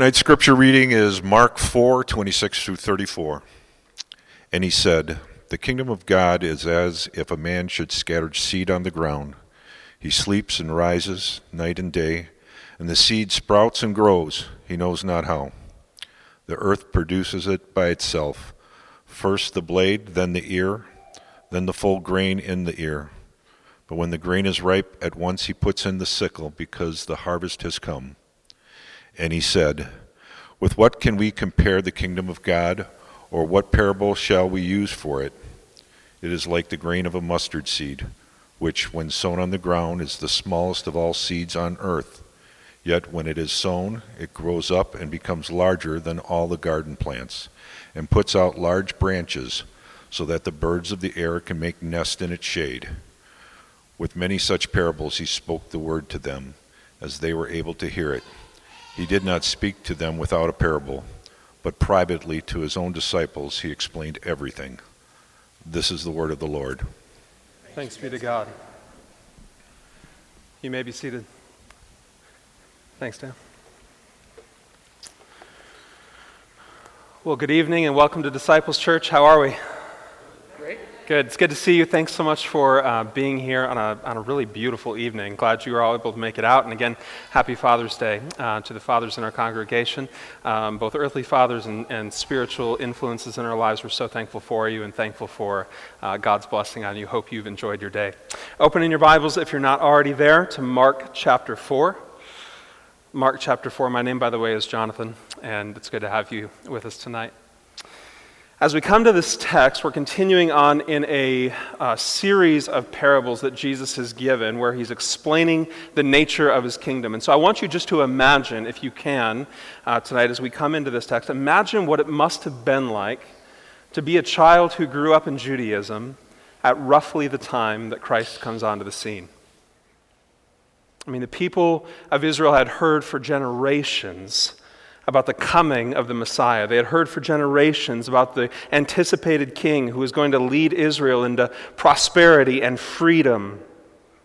Tonight's scripture reading is Mark 4 26 through 34. And he said, The kingdom of God is as if a man should scatter seed on the ground. He sleeps and rises night and day, and the seed sprouts and grows, he knows not how. The earth produces it by itself first the blade, then the ear, then the full grain in the ear. But when the grain is ripe, at once he puts in the sickle, because the harvest has come. And he said, With what can we compare the kingdom of God, or what parable shall we use for it? It is like the grain of a mustard seed, which, when sown on the ground, is the smallest of all seeds on earth. Yet when it is sown, it grows up and becomes larger than all the garden plants, and puts out large branches, so that the birds of the air can make nest in its shade. With many such parables he spoke the word to them, as they were able to hear it. He did not speak to them without a parable, but privately to his own disciples he explained everything. This is the word of the Lord. Thanks be to God. You may be seated. Thanks, Dan. Well, good evening and welcome to Disciples Church. How are we? Good. It's good to see you. Thanks so much for uh, being here on a, on a really beautiful evening. Glad you were all able to make it out. And again, happy Father's Day uh, to the fathers in our congregation, um, both earthly fathers and, and, spiritual influences in our lives. We're so thankful for you and thankful for uh, God's blessing on you. Hope you've enjoyed your day. Open in your Bibles, if you're not already there, to Mark chapter 4. Mark chapter 4. My name, by the way, is Jonathan, and it's good to have you with us tonight. As we come to this text, we're continuing on in a uh, series of parables that Jesus has given where he's explaining the nature of his kingdom. And so I want you just to imagine, if you can, uh, tonight as we come into this text, imagine what it must have been like to be a child who grew up in Judaism at roughly the time that Christ comes onto the scene. I mean, the people of Israel had heard for generations about the coming of the Messiah. They had heard for generations about the anticipated king who was going to lead Israel into prosperity and freedom,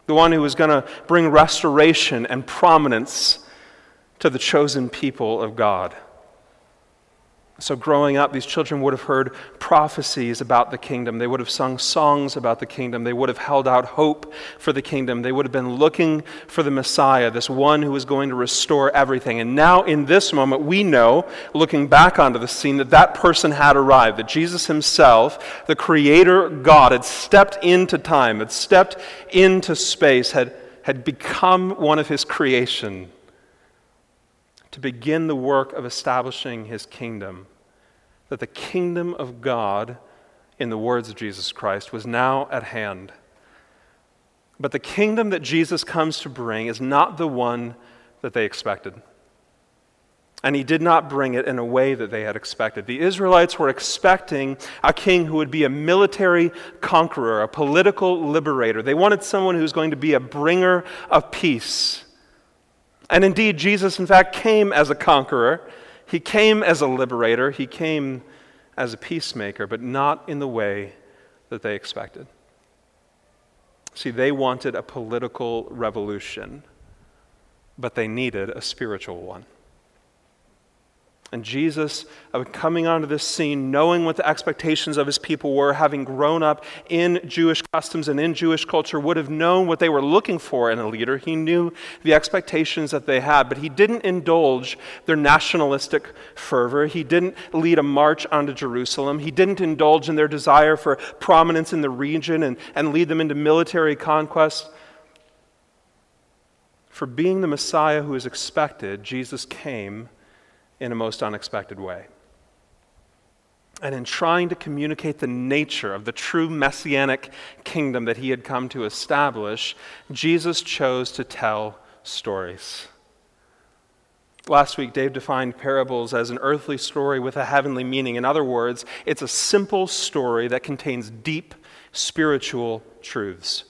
the one who was going to bring restoration and prominence to the chosen people of God. So, growing up, these children would have heard prophecies about the kingdom. They would have sung songs about the kingdom. They would have held out hope for the kingdom. They would have been looking for the Messiah, this one who was going to restore everything. And now, in this moment, we know, looking back onto the scene, that that person had arrived, that Jesus himself, the Creator God, had stepped into time, had stepped into space, had, had become one of his creation to begin the work of establishing his kingdom. That the kingdom of God, in the words of Jesus Christ, was now at hand. But the kingdom that Jesus comes to bring is not the one that they expected. And he did not bring it in a way that they had expected. The Israelites were expecting a king who would be a military conqueror, a political liberator. They wanted someone who was going to be a bringer of peace. And indeed, Jesus, in fact, came as a conqueror. He came as a liberator. He came as a peacemaker, but not in the way that they expected. See, they wanted a political revolution, but they needed a spiritual one. And Jesus, uh, coming onto this scene, knowing what the expectations of his people were, having grown up in Jewish customs and in Jewish culture, would have known what they were looking for in a leader. He knew the expectations that they had, but he didn't indulge their nationalistic fervor. He didn't lead a march onto Jerusalem. He didn't indulge in their desire for prominence in the region and, and lead them into military conquest. For being the Messiah who is expected, Jesus came in a most unexpected way. And in trying to communicate the nature of the true messianic kingdom that he had come to establish, Jesus chose to tell stories. Last week, Dave defined parables as an earthly story with a heavenly meaning. In other words, it's a simple story that contains deep spiritual truths.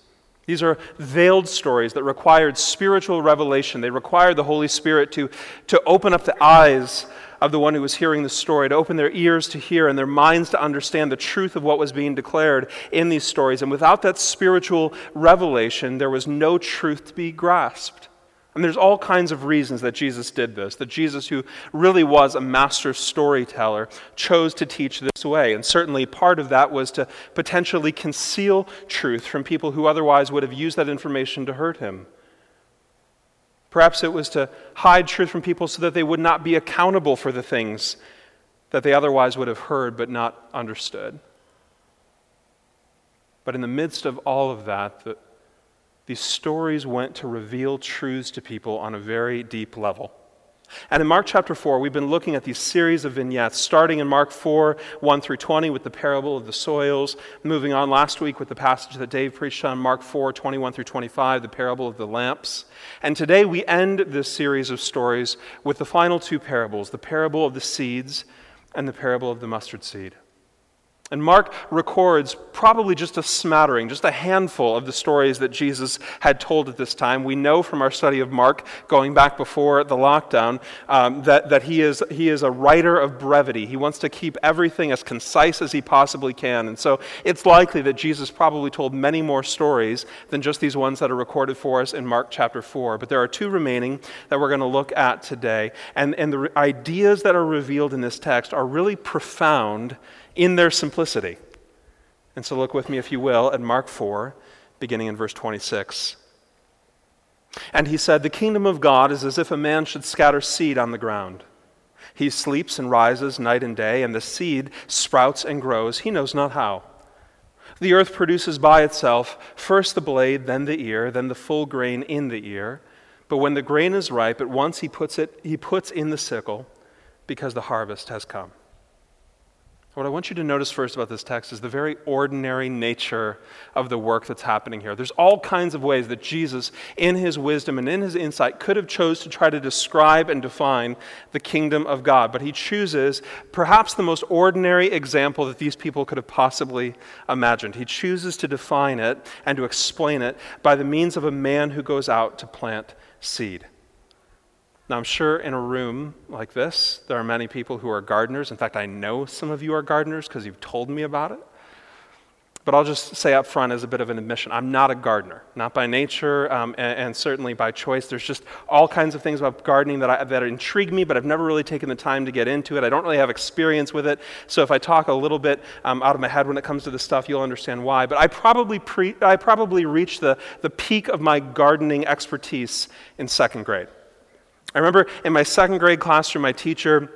These are veiled stories that required spiritual revelation. They required the Holy Spirit to, to open up the eyes of the one who was hearing the story, to open their ears to hear and their minds to understand the truth of what was being declared in these stories. And without that spiritual revelation, there was no truth to be grasped. And there's all kinds of reasons that Jesus did this, that Jesus, who really was a master storyteller, chose to teach this way. And certainly part of that was to potentially conceal truth from people who otherwise would have used that information to hurt him. Perhaps it was to hide truth from people so that they would not be accountable for the things that they otherwise would have heard but not understood. But in the midst of all of that, the, these stories went to reveal truths to people on a very deep level. And in Mark chapter 4, we've been looking at these series of vignettes, starting in Mark 4, 1 through 20, with the parable of the soils, moving on last week with the passage that Dave preached on, Mark 4, 21 through 25, the parable of the lamps. And today we end this series of stories with the final two parables the parable of the seeds and the parable of the mustard seed. And Mark records probably just a smattering, just a handful of the stories that Jesus had told at this time. We know from our study of Mark, going back before the lockdown, um, that, that he, is, he is a writer of brevity. He wants to keep everything as concise as he possibly can. And so it's likely that Jesus probably told many more stories than just these ones that are recorded for us in Mark chapter 4. But there are two remaining that we're going to look at today. And, and the ideas that are revealed in this text are really profound in their simplicity. And so look with me, if you will, at Mark 4, beginning in verse 26. And he said, The kingdom of God is as if a man should scatter seed on the ground. He sleeps and rises night and day, and the seed sprouts and grows, he knows not how. The earth produces by itself first the blade, then the ear, then the full grain in the ear. But when the grain is ripe, at once he puts, it, he puts in the sickle, because the harvest has come. What I want you to notice first about this text is the very ordinary nature of the work that's happening here. There's all kinds of ways that Jesus, in his wisdom and in his insight, could have chose to try to describe and define the kingdom of God, but he chooses perhaps the most ordinary example that these people could have possibly imagined. He chooses to define it and to explain it by the means of a man who goes out to plant seed. Now, I'm sure in a room like this, there are many people who are gardeners. In fact, I know some of you are gardeners because you've told me about it. But I'll just say up front as a bit of an admission I'm not a gardener, not by nature um, and, and, certainly by choice. There's just all kinds of things about gardening that, I, that intrigue me, but I've never really taken the time to get into it. I don't really have experience with it. So if I talk a little bit um, out of my head when it comes to this stuff, you'll understand why. But I probably, pre- I probably reached the, the peak of my gardening expertise in second grade. I remember in my second grade classroom, my teacher,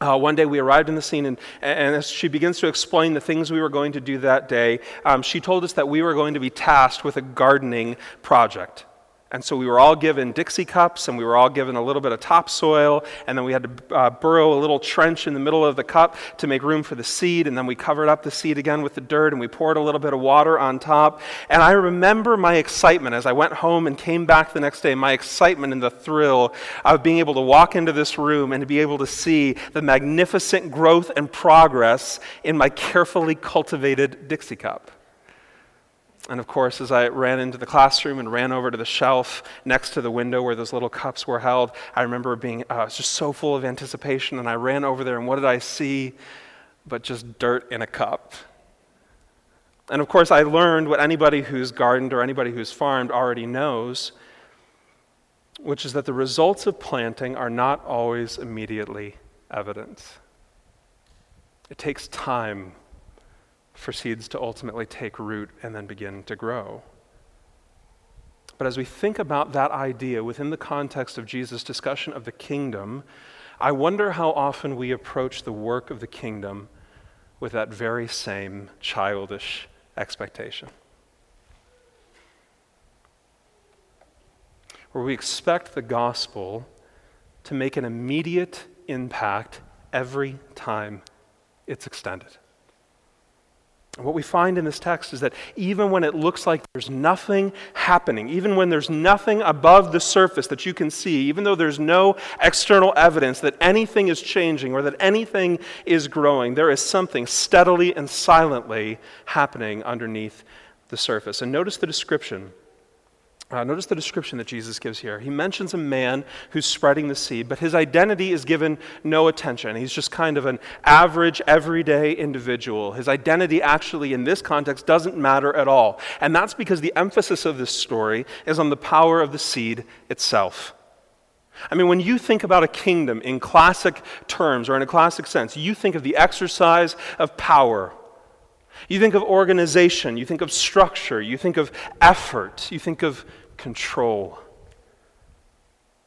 uh, one day we arrived in the scene, and, and, as she begins to explain the things we were going to do that day, um, she told us that we were going to be tasked with a gardening project. And so we were all given Dixie cups and we were all given a little bit of topsoil. And then we had to uh, burrow a little trench in the middle of the cup to make room for the seed. And then we covered up the seed again with the dirt and we poured a little bit of water on top. And I remember my excitement as I went home and came back the next day, my excitement and the thrill of being able to walk into this room and to be able to see the magnificent growth and progress in my carefully cultivated Dixie cup. And of course, as I ran into the classroom and ran over to the shelf next to the window where those little cups were held, I remember being uh, just so full of anticipation. And I ran over there, and what did I see? But just dirt in a cup. And of course, I learned what anybody who's gardened or anybody who's farmed already knows, which is that the results of planting are not always immediately evident. It takes time for seeds to ultimately take root and then begin to grow. But as we think about that idea within the context of Jesus' discussion of the kingdom, I wonder how often we approach the work of the kingdom with that very same childish expectation. Where we expect the gospel to make an immediate impact every time it's extended. What we find in this text is that even when it looks like there's nothing happening, even when there's nothing above the surface that you can see, even though there's no external evidence that anything is changing or that anything is growing, there is something steadily and silently happening underneath the surface. And notice the description Uh, notice the description that Jesus gives here. He mentions a man who's spreading the seed, but his identity is given no attention. He's just kind of an average, everyday individual. His identity, actually, in this context, doesn't matter at all. And that's because the emphasis of this story is on the power of the seed itself. I mean, when you think about a kingdom in classic terms or in a classic sense, you think of the exercise of power. You think of organization, you think of structure, you think of effort, you think of control.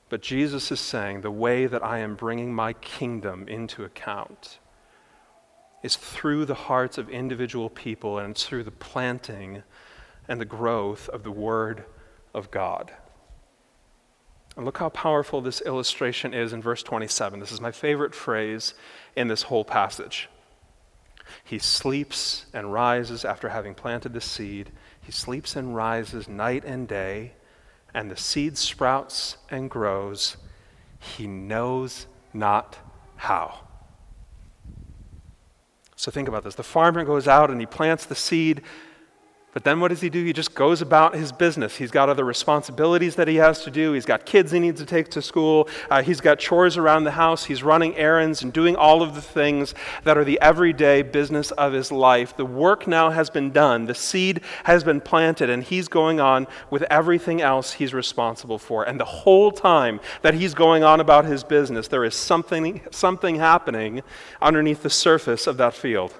But Jesus is saying the way that I am bringing my kingdom into account is through the hearts of individual people and through the planting and the growth of the Word of God. And look how powerful this illustration is in verse 27. This is my favorite phrase in this whole passage. He sleeps and rises after having planted the seed. He sleeps and rises night and day and the seed sprouts and grows, he knows not how. So think about this. The farmer goes out and he plants the seed but then what does he do? He just goes about his business. He's got other responsibilities that he has to do. He's got kids he needs to take to school. Uh, he's got chores around the house. He's running errands and doing all of the things that are the everyday business of his life. The work now has been done. The seed has been planted, and he's going on with everything else he's responsible for. And the whole time that he's going on about his business, there is something, something happening underneath the surface of that field.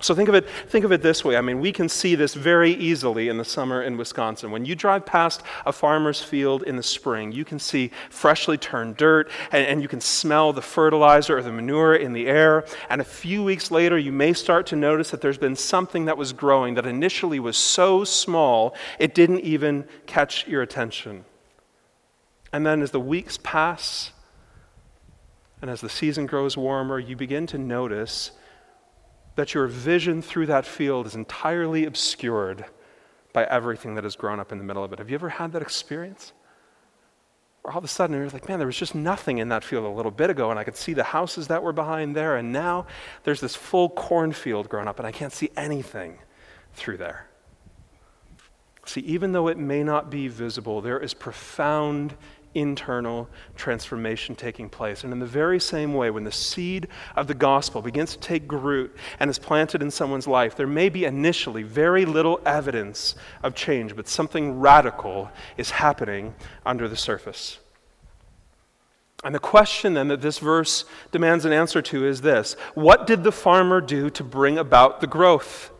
So think of it think of it this way. I mean, we can see this very easily in the summer in Wisconsin. When you drive past a farmer's field in the spring, you can see freshly turned dirt and, and, you can smell the fertilizer or the manure in the air. And a few weeks later, you may start to notice that there's been something that was growing that initially was so small it didn't even catch your attention. And then as the weeks pass and as the season grows warmer, you begin to notice that your vision through that field is entirely obscured by everything that has grown up in the middle of it. Have you ever had that experience? Where all of a sudden you're like, man, there was just nothing in that field a little bit ago, and I could see the houses that were behind there, and now there's this full cornfield grown up, and I can't see anything through there. See, even though it may not be visible, there is profound internal transformation taking place. And in the very same way, when the seed of the gospel begins to take root and is planted in someone's life, there may be initially very little evidence of change, but something radical is happening under the surface. And the question then that this verse demands an answer to is this What did the farmer do to bring about the growth?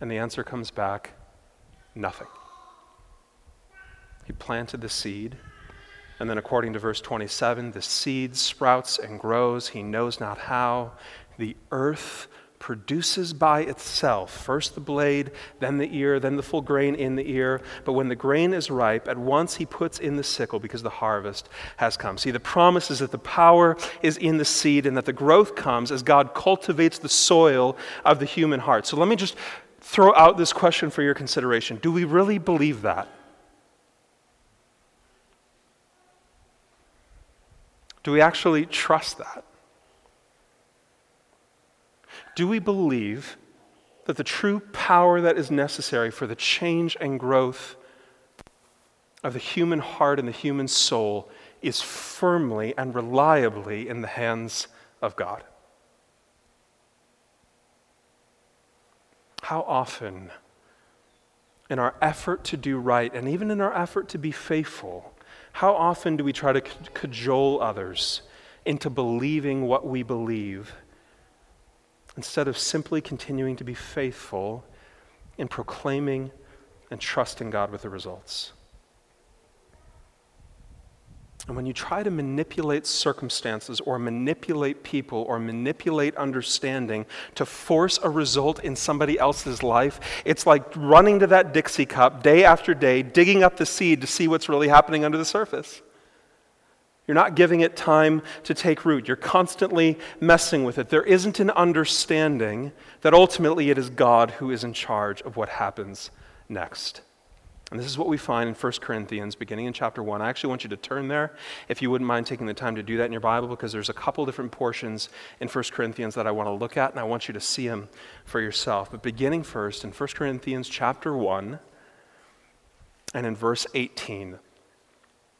And the answer comes back nothing. He planted the seed. And then, according to verse 27, the seed sprouts and grows. He knows not how. The earth produces by itself first the blade, then the ear, then the full grain in the ear. But when the grain is ripe, at once he puts in the sickle because the harvest has come. See, the promise is that the power is in the seed and that the growth comes as God cultivates the soil of the human heart. So let me just throw out this question for your consideration Do we really believe that? Do we actually trust that? Do we believe that the true power that is necessary for the change and growth of the human heart and the human soul is firmly and reliably in the hands of God? How often, in our effort to do right, and even in our effort to be faithful, how often do we try to cajole others into believing what we believe instead of simply continuing to be faithful in proclaiming and trusting God with the results? And when you try to manipulate circumstances or manipulate people or manipulate understanding to force a result in somebody else's life, it's like running to that Dixie cup day after day, digging up the seed to see what's really happening under the surface. You're not giving it time to take root. You're constantly messing with it. There isn't an understanding that ultimately it is God who is in charge of what happens next. And this is what we find in 1 Corinthians, beginning in chapter 1. I actually want you to turn there, if you wouldn't mind taking the time to do that in your Bible, because there's a couple different portions in 1 Corinthians that I want to look at, and I want you to see them for yourself. But beginning first in 1 Corinthians chapter 1, and in verse 18.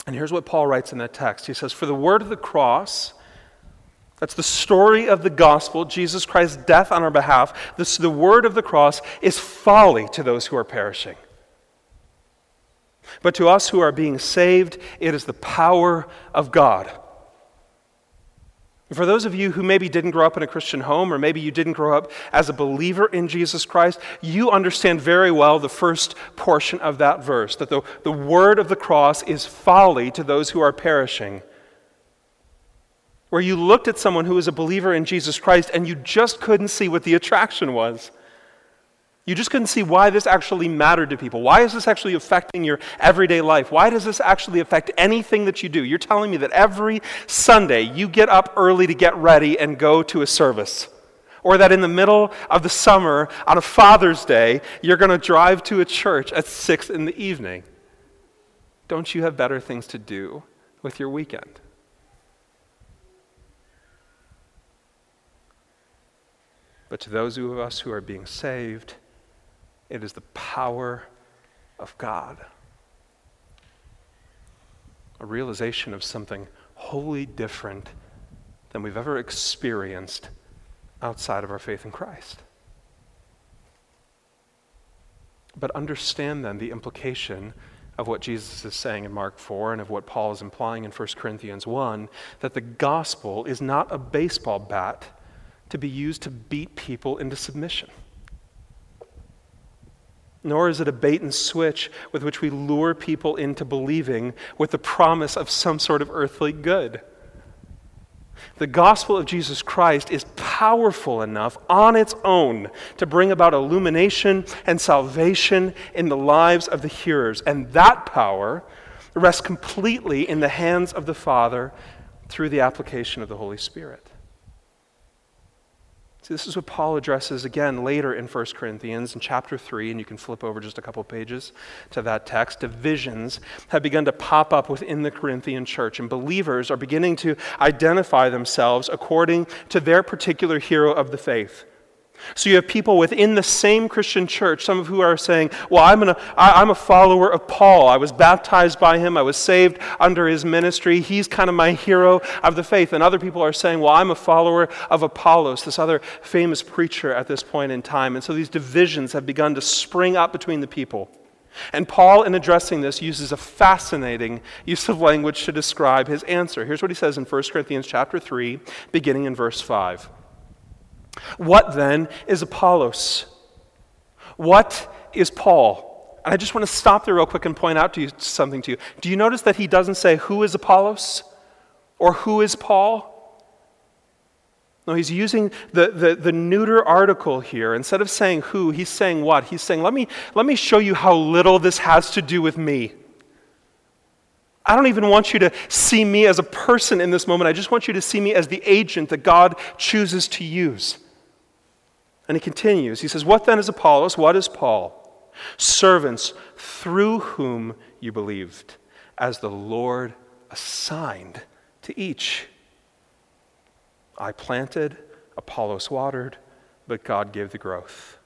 And here's what Paul writes in that text He says, For the word of the cross, that's the story of the gospel, Jesus Christ's death on our behalf. This, the word of the cross is folly to those who are perishing. But to us who are being saved, it is the power of God. For those of you who maybe didn't grow up in a Christian home, or maybe you didn't grow up as a believer in Jesus Christ, you understand very well the first portion of that verse that the, the word of the cross is folly to those who are perishing. Where you looked at someone who was a believer in Jesus Christ and you just couldn't see what the attraction was. You just couldn't see why this actually mattered to people. Why is this actually affecting your everyday life? Why does this actually affect anything that you do? You're telling me that every Sunday you get up early to get ready and go to a service. Or that in the middle of the summer, on a Father's Day, you're going to drive to a church at 6 in the evening. Don't you have better things to do with your weekend? But to those of us who are being saved, it is the power of God. A realization of something wholly different than we've ever experienced outside of our faith in Christ. But understand then the implication of what Jesus is saying in Mark 4 and of what Paul is implying in 1 Corinthians 1 that the gospel is not a baseball bat to be used to beat people into submission nor is it a bait and switch with which we lure people into believing with the promise of some sort of earthly good. The gospel of Jesus Christ is powerful enough on its own to bring about illumination and salvation in the lives of the hearers. And that power rests completely in the hands of the Father through the application of the Holy Spirit. See, this is what Paul addresses again later in 1 Corinthians in chapter 3, and you can flip over just a couple pages to that text. Divisions have begun to pop up within the Corinthian church, and believers are beginning to identify themselves according to their particular hero of the faith. So you have people within the same Christian church, some of who are saying, Well, I'm, I, I'm a follower of Paul. I was baptized by him. I was saved under his ministry. He's kind of my hero of the faith. And other people are saying, Well, I'm a follower of Apollos, this other famous preacher at this point in time. And so these divisions have begun to spring up between the people. And Paul, in addressing this, uses a fascinating use of language to describe his answer. Here's what he says in 1 Corinthians chapter 3, beginning in verse 5. What then is Apollos? What is Paul? And I just want to stop there real quick and point out to you something to you. Do you notice that he doesn't say who is Apollos or who is Paul? No, he's using the, the, the, neuter article here. Instead of saying who, he's saying what? He's saying, let me, let me show you how little this has to do with me. I don't even want you to see me as a person in this moment. I just want you to see me as the agent that God chooses to use. And he continues. He says, What then is Apollos? What is Paul? Servants through whom you believed, as the Lord assigned to each. I planted, Apollos watered, but God gave the growth.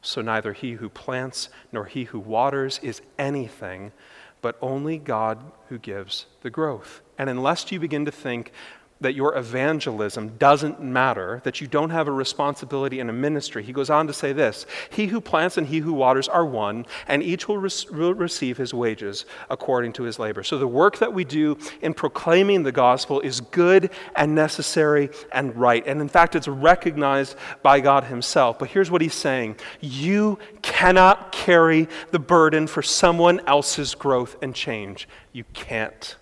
So neither he who plants nor he who waters is anything, but only God who gives the growth. And unless you begin to think, that your evangelism doesn't matter, that you don't have a responsibility in a ministry. He goes on to say this He who plants and he who waters are one, and each will, will, receive his wages according to his labor. So the work that we do in proclaiming the gospel is good and necessary and right. And in fact, it's recognized by God himself. But here's what he's saying You cannot carry the burden for someone else's growth and change. You can't.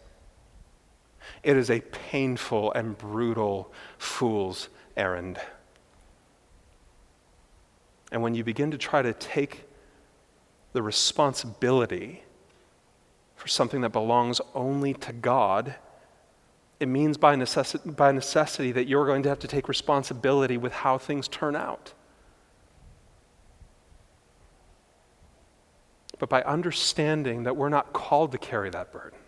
It is a painful and brutal fool's errand. And when you begin to try to take the responsibility for something that belongs only to God, it means by necessity, by necessity that you're going to have to take responsibility with how things turn out. But by understanding that we're not called to carry that burden,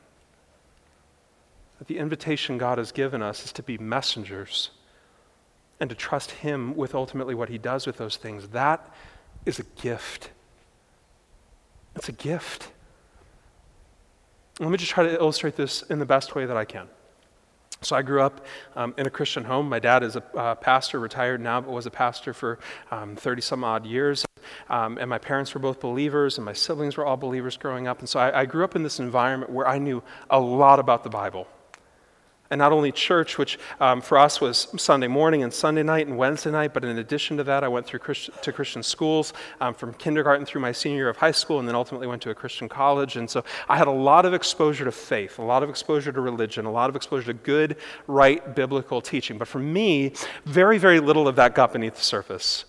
that the invitation God has given us is to be messengers and to trust Him with ultimately what He does with those things. That is a gift. It's a gift. Let me just try to illustrate this in the best way that I can. So I grew up um, in a Christian home. My dad is a uh, pastor, retired now, but was a pastor for 30 um, some odd years. Um, and my parents were both believers, and my siblings were all believers growing up. And so I, I grew up in this environment where I knew a lot about the Bible. And not only church, which um, for us was Sunday morning and Sunday night and Wednesday night, but in addition to that, I went through Christ- to Christian schools um, from kindergarten through my senior year of high school, and then ultimately went to a Christian college. And so I had a lot of exposure to faith, a lot of exposure to religion, a lot of exposure to good, right, biblical teaching. But for me, very, very little of that got beneath the surface.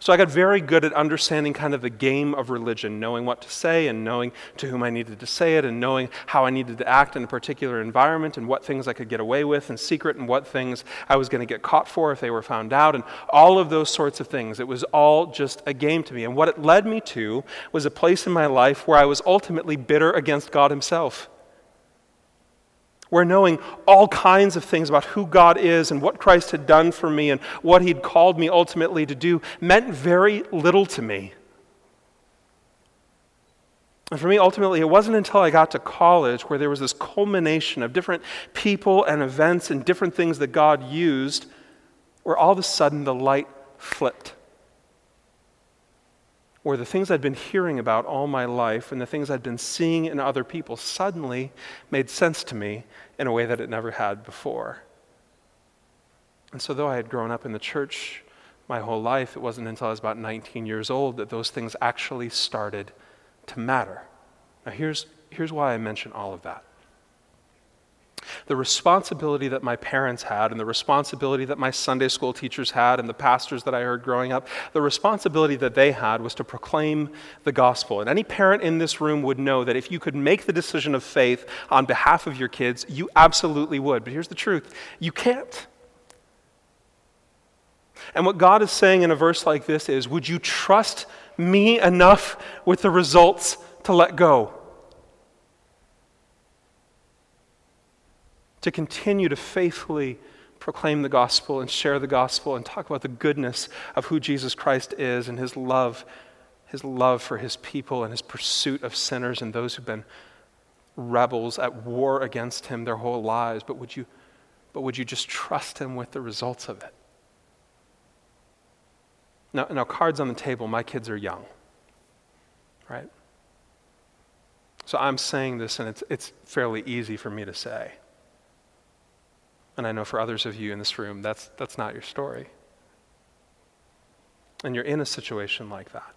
So I got very good at understanding kind of the game of religion, knowing what to say and knowing to whom I needed to say it and knowing how I needed to act in a particular environment and what things I could get away with in secret and what things I was going to get caught for if they were found out and all of those sorts of things. It was all just a game to me. And what it led me to was a place in my life where I was ultimately bitter against God Himself where knowing all kinds of things about who God is and what Christ had done for me and what He'd called me ultimately to do meant very little to me. And for me, ultimately, it wasn't until I got to college where there was this culmination of different people and events and different things that God used, where all of a sudden the light flipped where the things I'd been hearing about all my life and the things I'd been seeing in other people suddenly made sense to me in a way that it never had before. And so, though I had grown up in the church my whole life, it wasn't until I was about 19 years old that those things actually started to matter. Now, here's, here's why I mention all of that. The responsibility that my parents had, and the responsibility that my Sunday school teachers had, and the pastors that I heard growing up, the responsibility that they had was to proclaim the gospel. And any parent in this room would know that if you could make the decision of faith on behalf of your kids, you absolutely would. But here's the truth you can't. And what God is saying in a verse like this is Would you trust me enough with the results to let go? To continue to faithfully proclaim the gospel and share the gospel and talk about the goodness of who Jesus Christ is and his love, his love for his people and his pursuit of sinners and those who've been rebels at war against him their whole lives. But would you, but would you just trust him with the results of it? Now, now, cards on the table, my kids are young, right? So I'm saying this, and it's, it's fairly easy for me to say. And I know for others of you in this room, that's, that's not your story. And you're in a situation like that.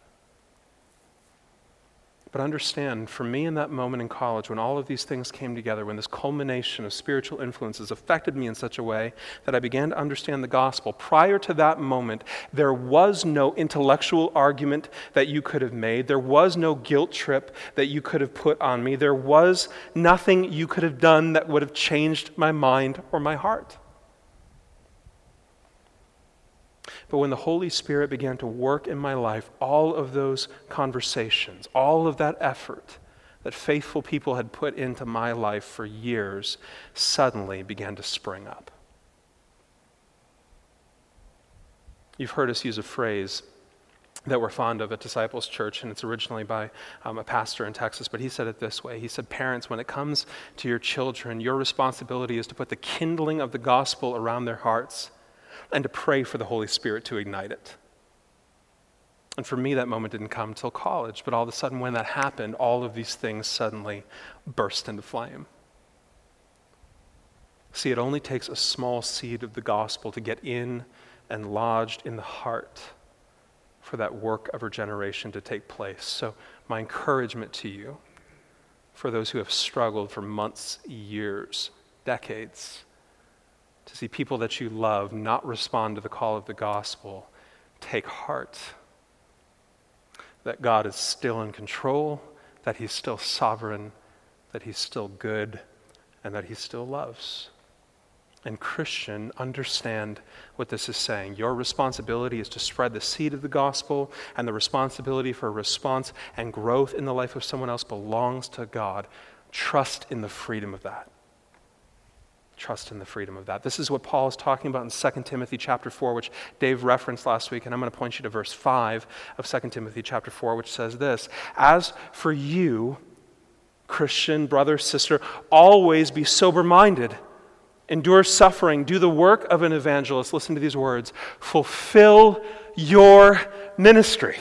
But understand, for me in that moment in college, when all of these things came together, when this culmination of spiritual influences affected me in such a way that I began to understand the gospel, prior to that moment, there was no intellectual argument that you could have made. There was no guilt trip that you could have put on me. There was nothing you could have done that would have changed my mind or my heart. But when the Holy Spirit began to work in my life, all of those conversations, all of that effort that faithful people had put into my life for years suddenly began to spring up. You've heard us use a phrase that we're fond of at Disciples Church, and it's originally by um, a pastor in Texas, but he said it this way. He said, Parents, when it comes to your children, your responsibility is to put the kindling of the gospel around their hearts and to pray for the Holy Spirit to ignite it. And for me, that moment didn't come until college, but all of a sudden, when that happened, all of these things suddenly burst into flame. See, it only takes a small seed of the gospel to get in and lodged in the heart for that work of regeneration to take place. So, my encouragement to you, for those who have struggled for months, years, decades, to see people that you love not respond to the call of the gospel, take heart that God is still in control, that He's still sovereign, that He's still good, and that He still loves. And, Christian, understand what this is saying. Your responsibility is to spread the seed of the gospel, and the responsibility for response and growth in the life of someone else belongs to God. Trust in the freedom of that. Trust in the freedom of that. This is what Paul is talking about in 2 Timothy chapter 4, which Dave referenced last week, and I'm going to point you to verse 5 of 2 Timothy chapter 4, which says this As for you, Christian, brother, sister, always be sober minded, endure suffering, do the work of an evangelist. Listen to these words fulfill your ministry.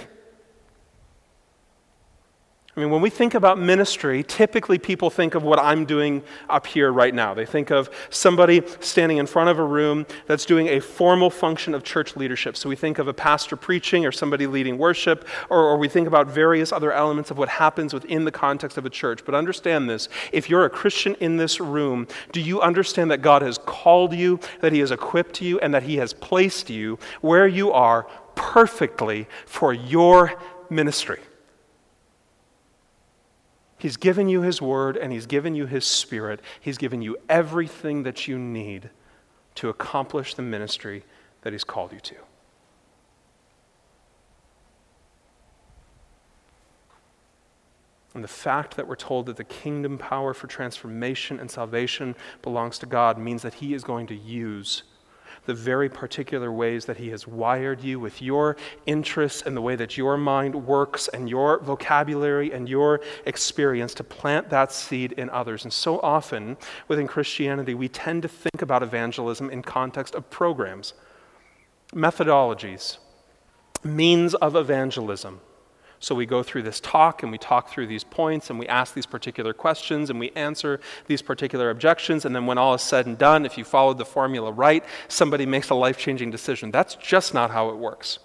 I mean, when we think about ministry, typically people think of what I'm doing up here right now. They think of somebody standing in front of a room that's doing a formal function of church leadership. So we think of a pastor preaching or somebody leading worship, or, or, we think about various other elements of what happens within the context of a church. But understand this if you're a Christian in this room, do you understand that God has called you, that He has equipped you, and that He has placed you where you are perfectly for your ministry? He's given you His Word and He's given you His Spirit. He's given you everything that you need to accomplish the ministry that He's called you to. And the fact that we're told that the kingdom power for transformation and salvation belongs to God means that He is going to use the very particular ways that He has wired you with your interests and the way that your mind works and your vocabulary and your experience to plant that seed in others. And so often within Christianity, we tend to think about evangelism in context of programs, methodologies, means of evangelism. So we go through this talk and we talk through these points and we ask these particular questions and we answer these particular objections. And then when all is said and done, if you followed the formula right, somebody makes a life changing decision. That's just not how it works.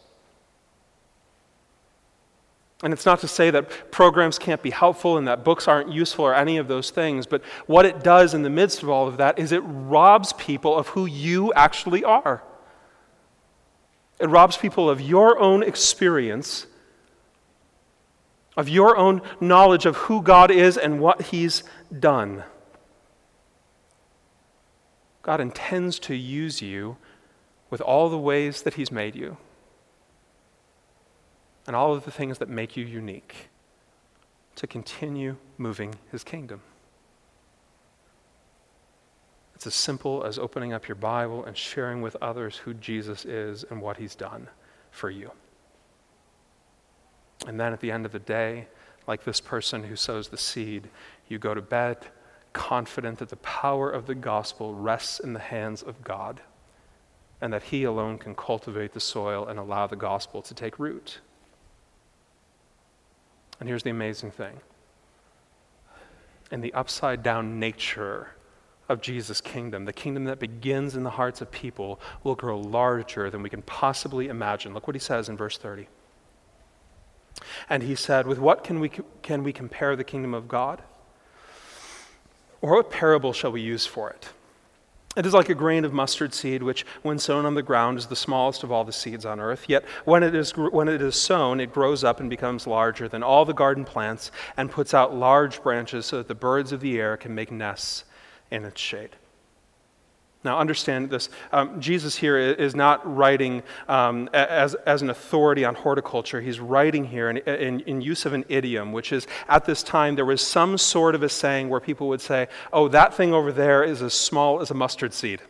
And it's not to say that programs can't be helpful and that books aren't useful or any of those things, but what it does in the midst of all of that is it robs people of who you actually are. It robs people of your own experience of your own knowledge of who God is and what He's done. God intends to use you with all the ways that He's made you and all of the things that make you unique to continue moving His kingdom. It's as simple as opening up your Bible and sharing with others who Jesus is and what He's done for you. And then at the end of the day, like this person who sows the seed, you go to bed confident that the power of the gospel rests in the hands of God and that He alone can cultivate the soil and allow the gospel to take root. And here's the amazing thing in the upside down nature of Jesus' kingdom, the kingdom that begins in the hearts of people, will grow larger than we can possibly imagine. Look what he says in verse 30. And he said, With what can we, can we compare the kingdom of God? Or what parable shall we use for it? It is like a grain of mustard seed, which, when sown on the ground, is the smallest of all the seeds on earth. Yet, when it, is, when it is sown, it grows up and becomes larger than all the garden plants and puts out large branches so that the birds of the air can make nests in its shade. Now, understand this. Um, Jesus here is not writing um, as, as an authority on horticulture. He's writing here in, in, in, use of an idiom, which is at this time there was some sort of a saying where people would say, oh, that thing over there is as small as a mustard seed.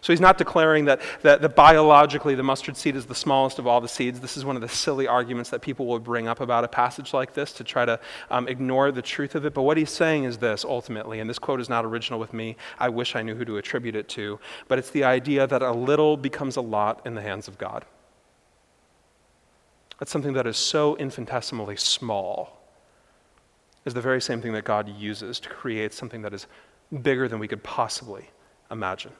So he's not declaring that, that, that, biologically the mustard seed is the smallest of all the seeds. This is one of the silly arguments that people will bring up about a passage like this to try to um, ignore the truth of it. But what he's saying is this ultimately, and this quote is not original with me. I wish I knew who to attribute it to. But it's the idea that a little becomes a lot in the hands of God. That's something that is so infinitesimally small is the very same thing that God uses to create something that is bigger than we could possibly imagine.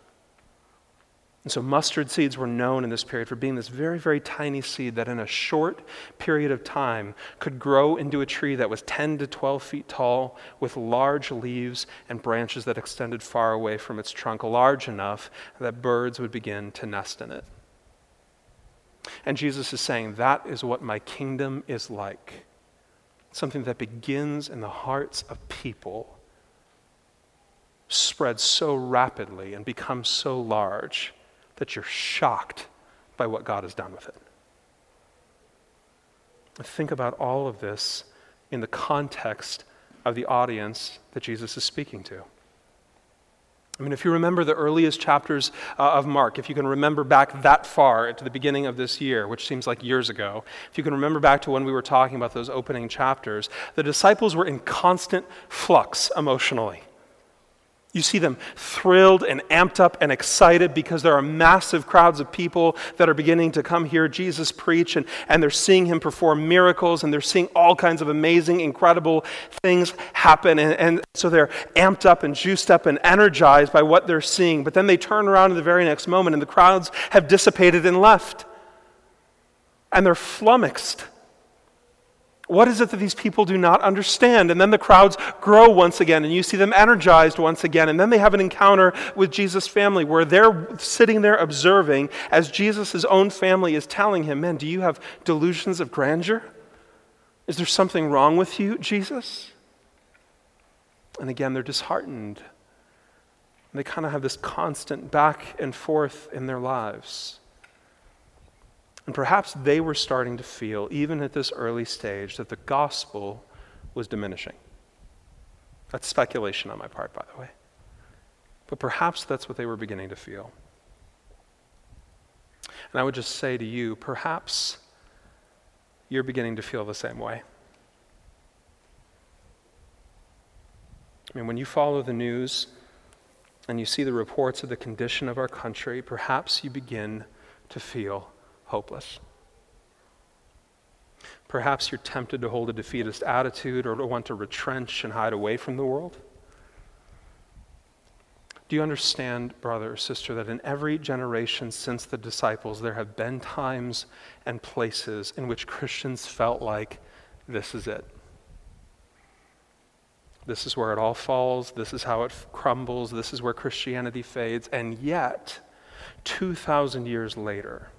And so, mustard seeds were known in this period for being this very, very tiny seed that in a short period of time could grow into a tree that was 10 to 12 feet tall with large leaves and branches that extended far away from its trunk, large enough that birds would begin to nest in it. And Jesus is saying, That is what my kingdom is like. Something that begins in the hearts of people, spreads so rapidly, and becomes so large that you're shocked by what God has done with it. Think about all of this in the context of the audience that Jesus is speaking to. I mean, if you remember the earliest chapters uh, of Mark, if you can remember back that far to the beginning of this year, which seems like years ago, if you can remember back to when we were talking about those opening chapters, the disciples were in constant flux emotionally. You see them thrilled and amped up and excited because there are massive crowds of people that are beginning to come hear Jesus preach, and, and they're seeing him perform miracles, and they're seeing all kinds of amazing, incredible things happen. And, and so they're amped up and juiced up and energized by what they're seeing. But then they turn around in the very next moment, and the crowds have dissipated and left. And they're flummoxed what is it that these people do not understand? And then the crowds grow once again, and you see them energized once again. And then they have an encounter with Jesus' family where they're sitting there observing as Jesus' own family is telling him, Man, do you have delusions of grandeur? Is there something wrong with you, Jesus? And again, they're disheartened. They kind of have this constant back and forth in their lives. And perhaps they were starting to feel, even at this early stage, that the gospel was diminishing. That's speculation on my part, by the way. But perhaps that's what they were beginning to feel. And I would just say to you, perhaps you're beginning to feel the same way. I mean, when you follow the news and you see the reports of the condition of our country, perhaps you begin to feel hopeless. Perhaps you're tempted to hold a defeatist attitude or to want to retrench and hide away from the world. Do you understand, brother or sister, that in every generation since the disciples, there have been times and places in which Christians felt like this is it? This is where it all falls. This is how it crumbles. This is where Christianity fades. And yet, 2,000 years later,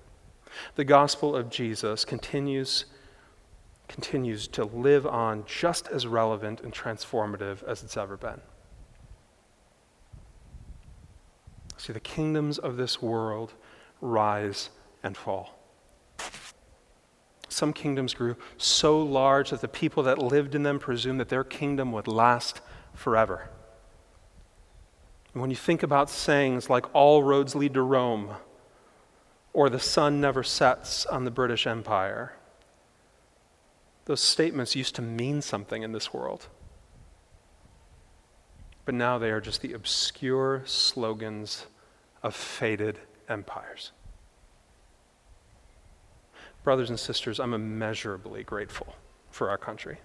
the gospel of Jesus continues, continues to live on just as relevant and transformative as it's ever been. See, the kingdoms of this world rise and fall. Some kingdoms grew so large that the people that lived in them presumed that their kingdom would last forever. And when you think about sayings like, all roads lead to Rome, or the sun never sets on the British Empire. Those statements used to mean something in this world. But now they are just the obscure slogans of faded empires. Brothers and sisters, I'm immeasurably grateful for our country.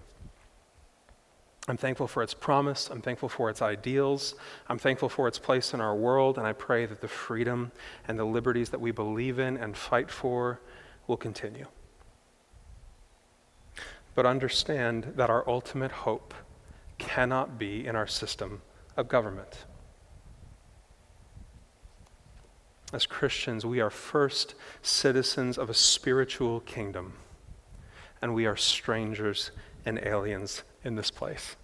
I'm thankful for its promise. I'm thankful for its ideals. I'm thankful for its place in our world. And I pray that the freedom and the liberties that we believe in and fight for will continue. But understand that our ultimate hope cannot be in our system of government. As Christians, we are first citizens of a spiritual kingdom, and we are strangers and aliens in this place.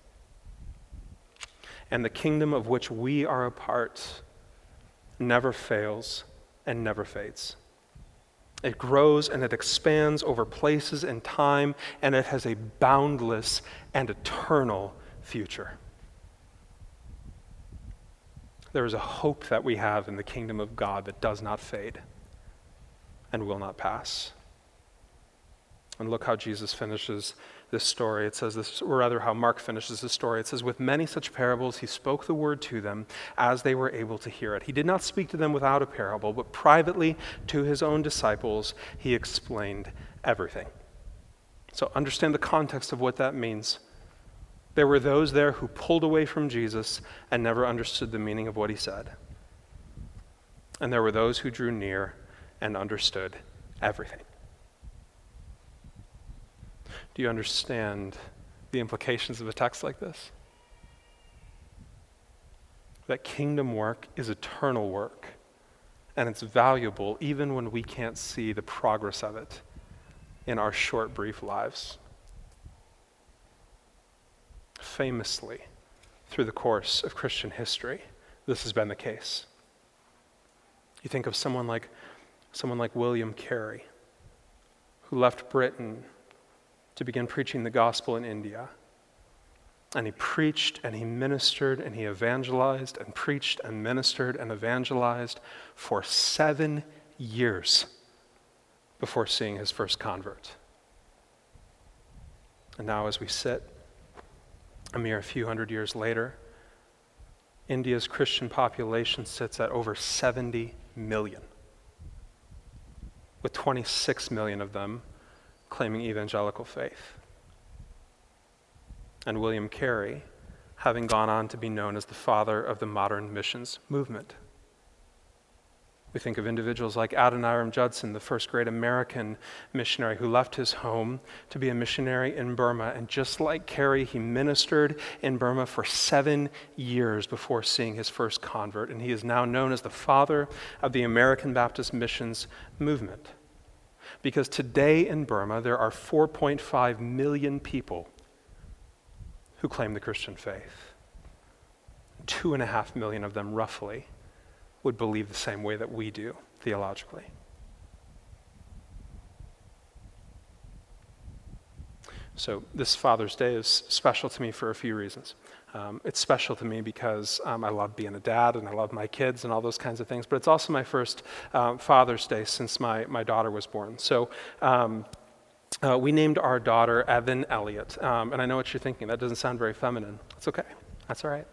And the kingdom of which we are a part never fails and never fades. It grows and it expands over places and time, and it has a boundless and eternal future. There is a hope that we have in the kingdom of God that does not fade and will not pass. And look how Jesus finishes this story. It says this, or rather, how Mark finishes the story. It says, With many such parables, he spoke the word to them as they were able to hear it. He did not speak to them without a parable, but privately to his own disciples, he explained everything. So understand the context of what that means. There were those there who pulled away from Jesus and never understood the meaning of what he said. And there were those who drew near and understood everything. Do you understand the implications of a text like this? That kingdom work is eternal work, and it's valuable even when we can't see the progress of it in our short, brief lives. Famously, through the course of Christian history, this has been the case. You think of someone like, someone like William Carey, who left Britain to begin preaching the gospel in India. And he preached and he ministered and he evangelized and preached and ministered and evangelized for seven years before seeing his first convert. And now, as we sit, a mere few hundred years later, India's Christian population sits at over 70 million, with 26 million of them claiming evangelical faith. And William Carey, having gone on to be known as the father of the modern missions movement. We think of individuals like Adoniram Judson, the first great American missionary who left his home to be a missionary in Burma. And just like Carey, he ministered in Burma for seven years before seeing his first convert. And he is now known as the father of the American Baptist missions movement. Because today in Burma, there are 4.5 million people who claim the Christian faith. Two and a half million of them, roughly, would believe the same way that we do theologically. So, this Father's Day is special to me for a few reasons. Um, it's special to me because um, I love being a dad and I love my kids and all those kinds of things, but it's also my first uh, Father's Day since my, my daughter was born. So, um, uh, we named our daughter Evan Elliott. Um, and I know what you're thinking. That doesn't sound very feminine. It's okay. That's all right.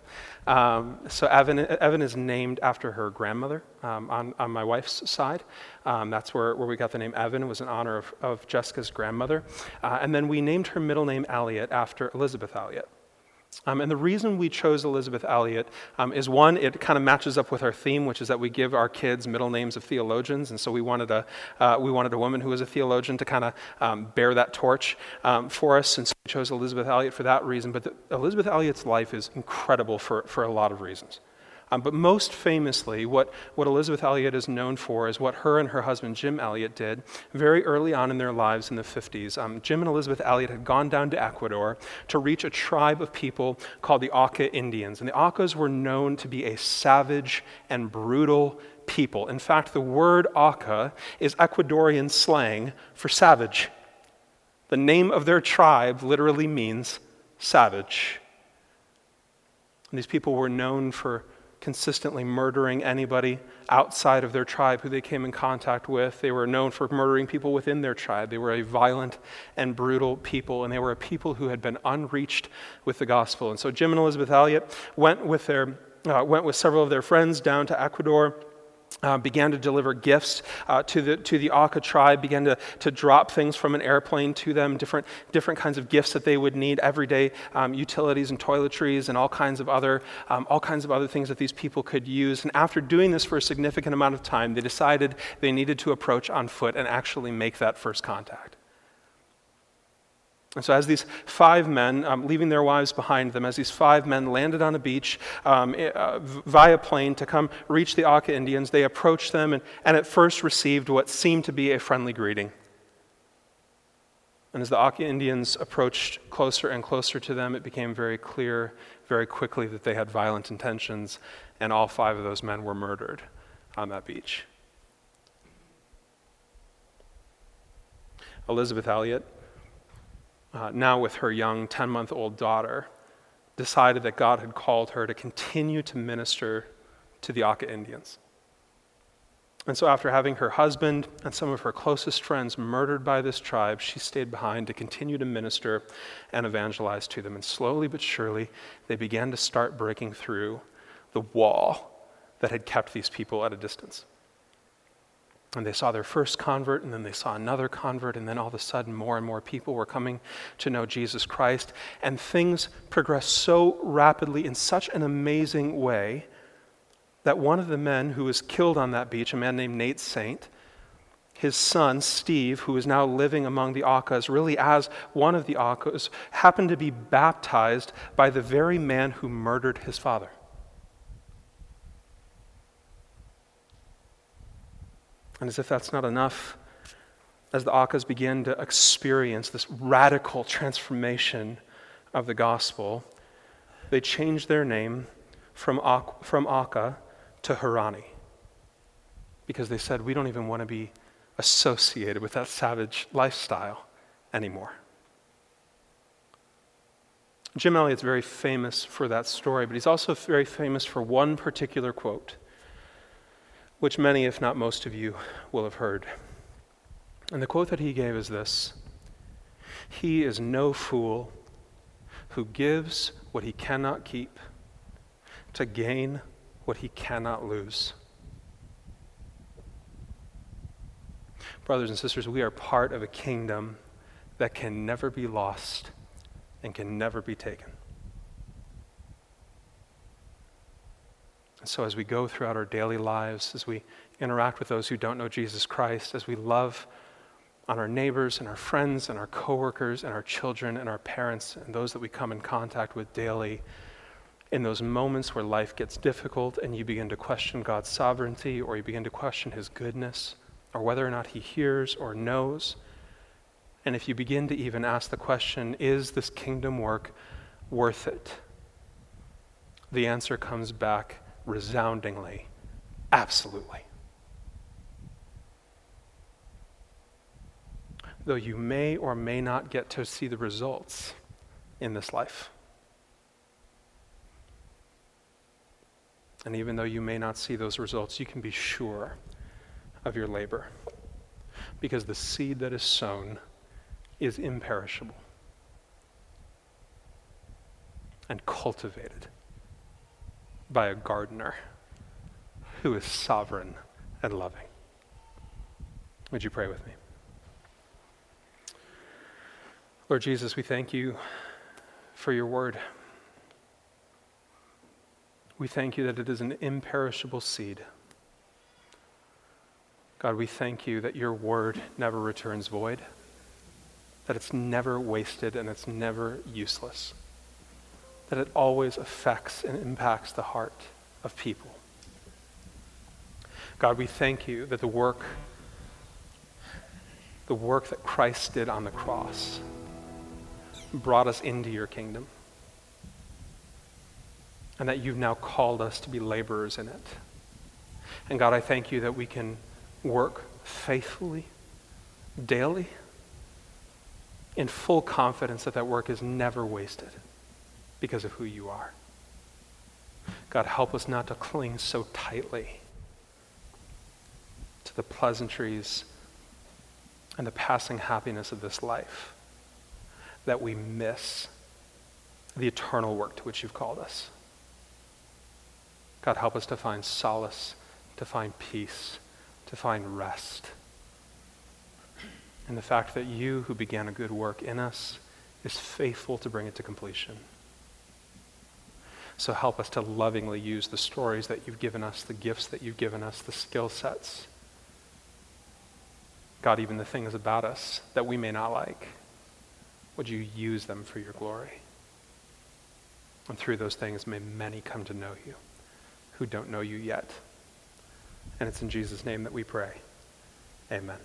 Um, so Evan, Evan is named after her grandmother um, on, on my wife's side. Um, that's where, where we got the name Evan. Was in honor of, of Jessica's grandmother. Uh, and then we named her middle name Elliott after Elisabeth Elliot. Um, and the reason we chose Elisabeth Elliot um, is one, it kind of matches up with our theme, which is that we give our kids middle names of theologians. And so we wanted a, uh, we wanted a woman who was a theologian to kind of um, bear that torch um, for us. And so we chose Elisabeth Elliot for that reason. But the, Elisabeth Elliot's life is incredible for, for a lot of reasons. Um, but most famously, what, what Elisabeth Elliot is known for is what her and her husband Jim Elliot did very early on in their lives in the 50s. Um, Jim and Elisabeth Elliot had gone down to Ecuador to reach a tribe of people called the Auca Indians. And the Aucas were known to be a savage and brutal people. In fact, the word Auca is Ecuadorian slang for savage. The name of their tribe literally means savage. And these people were known for consistently murdering anybody outside of their tribe who they came in contact with. They were known for murdering people within their tribe. They were a violent and brutal people, and they were a people who had been unreached with the gospel. And so Jim and Elisabeth Elliot went with, their, uh, went with several of their friends down to Ecuador uh, began to deliver gifts uh, to, the, to the Auca tribe, began to, to drop things from an airplane to them, different, different kinds of gifts that they would need, everyday um, utilities and toiletries and all kinds, of other, um, all kinds of other things that these people could use. And after doing this for a significant amount of time, they decided they needed to approach on foot and actually make that first contact. And so, as these five men, um, leaving their wives behind them, as these five men landed on a beach um, eh, uh, via plane to come reach the Auca Indians, they approached them and, and at first received what seemed to be a friendly greeting. And as the Auca Indians approached closer and closer to them, it became very clear very quickly that they had violent intentions, and all five of those men were murdered on that beach. Elisabeth Elliot uh, now with her young 10 month old daughter, decided that God had called her to continue to minister to the Auca Indians. And so, after having her husband and some of her closest friends murdered by this tribe, she stayed behind to continue to minister and evangelize to them. And slowly but surely, they began to start breaking through the wall that had kept these people at a distance. And they saw their first convert, and then they saw another convert, and then all of a sudden, more and more people were coming to know Jesus Christ. And things progressed so rapidly in such an amazing way that one of the men who was killed on that beach, a man named Nate Saint, his son, Steve, who is now living among the Aucas, really as one of the Aucas, happened to be baptized by the very man who murdered his father. And as if that's not enough, as the Aucas begin to experience this radical transformation of the gospel, they change their name from, from Auca to Huaorani because they said, we don't even want to be associated with that savage lifestyle anymore. Jim Elliot's very famous for that story, but he's also very famous for one particular quote, which many, if not most of you, will have heard. And the quote that he gave is this He is no fool who gives what he cannot keep to gain what he cannot lose. Brothers and sisters, we are part of a kingdom that can never be lost and can never be taken. And so, as we go throughout our daily lives, as we interact with those who don't know Jesus Christ, as we love on our neighbors and our friends and our coworkers and our children and our parents and those that we come in contact with daily, in those moments where life gets difficult and you begin to question God's sovereignty or you begin to question his goodness or whether or not he hears or knows, and if you begin to even ask the question, is this kingdom work worth it? The answer comes back resoundingly absolutely. Though you may or may not get to see the results in this life. And even though you may not see those results, you can be sure of your labor. Because the seed that is sown is imperishable and cultivated by a gardener who is sovereign and loving. Would you pray with me? Lord Jesus, we thank you for your word. We thank you that it is an imperishable seed. God, we thank you that your word never returns void that it's never wasted and it's never useless, that it always affects and impacts the heart of people. God, we thank you that the work, the work that Christ did on the cross brought us into your kingdom. And that you've now called us to be laborers in it. And God, I thank you that we can work faithfully, daily, in full confidence that that work is never wasted because of who you are. God, help us not to cling so tightly to the pleasantries and the passing happiness of this life that we miss the eternal work to which you've called us. God, help us to find solace, to find peace, to find rest and the fact that you, who began a good work in us, is faithful to bring it to completion. So help us to lovingly use the stories that you've given us, the gifts that you've given us, the skill sets. God, even the things about us that we may not like, would you use them for your glory? And through those things, may many come to know you who don't know you yet. And it's in Jesus' name that we pray. Amen.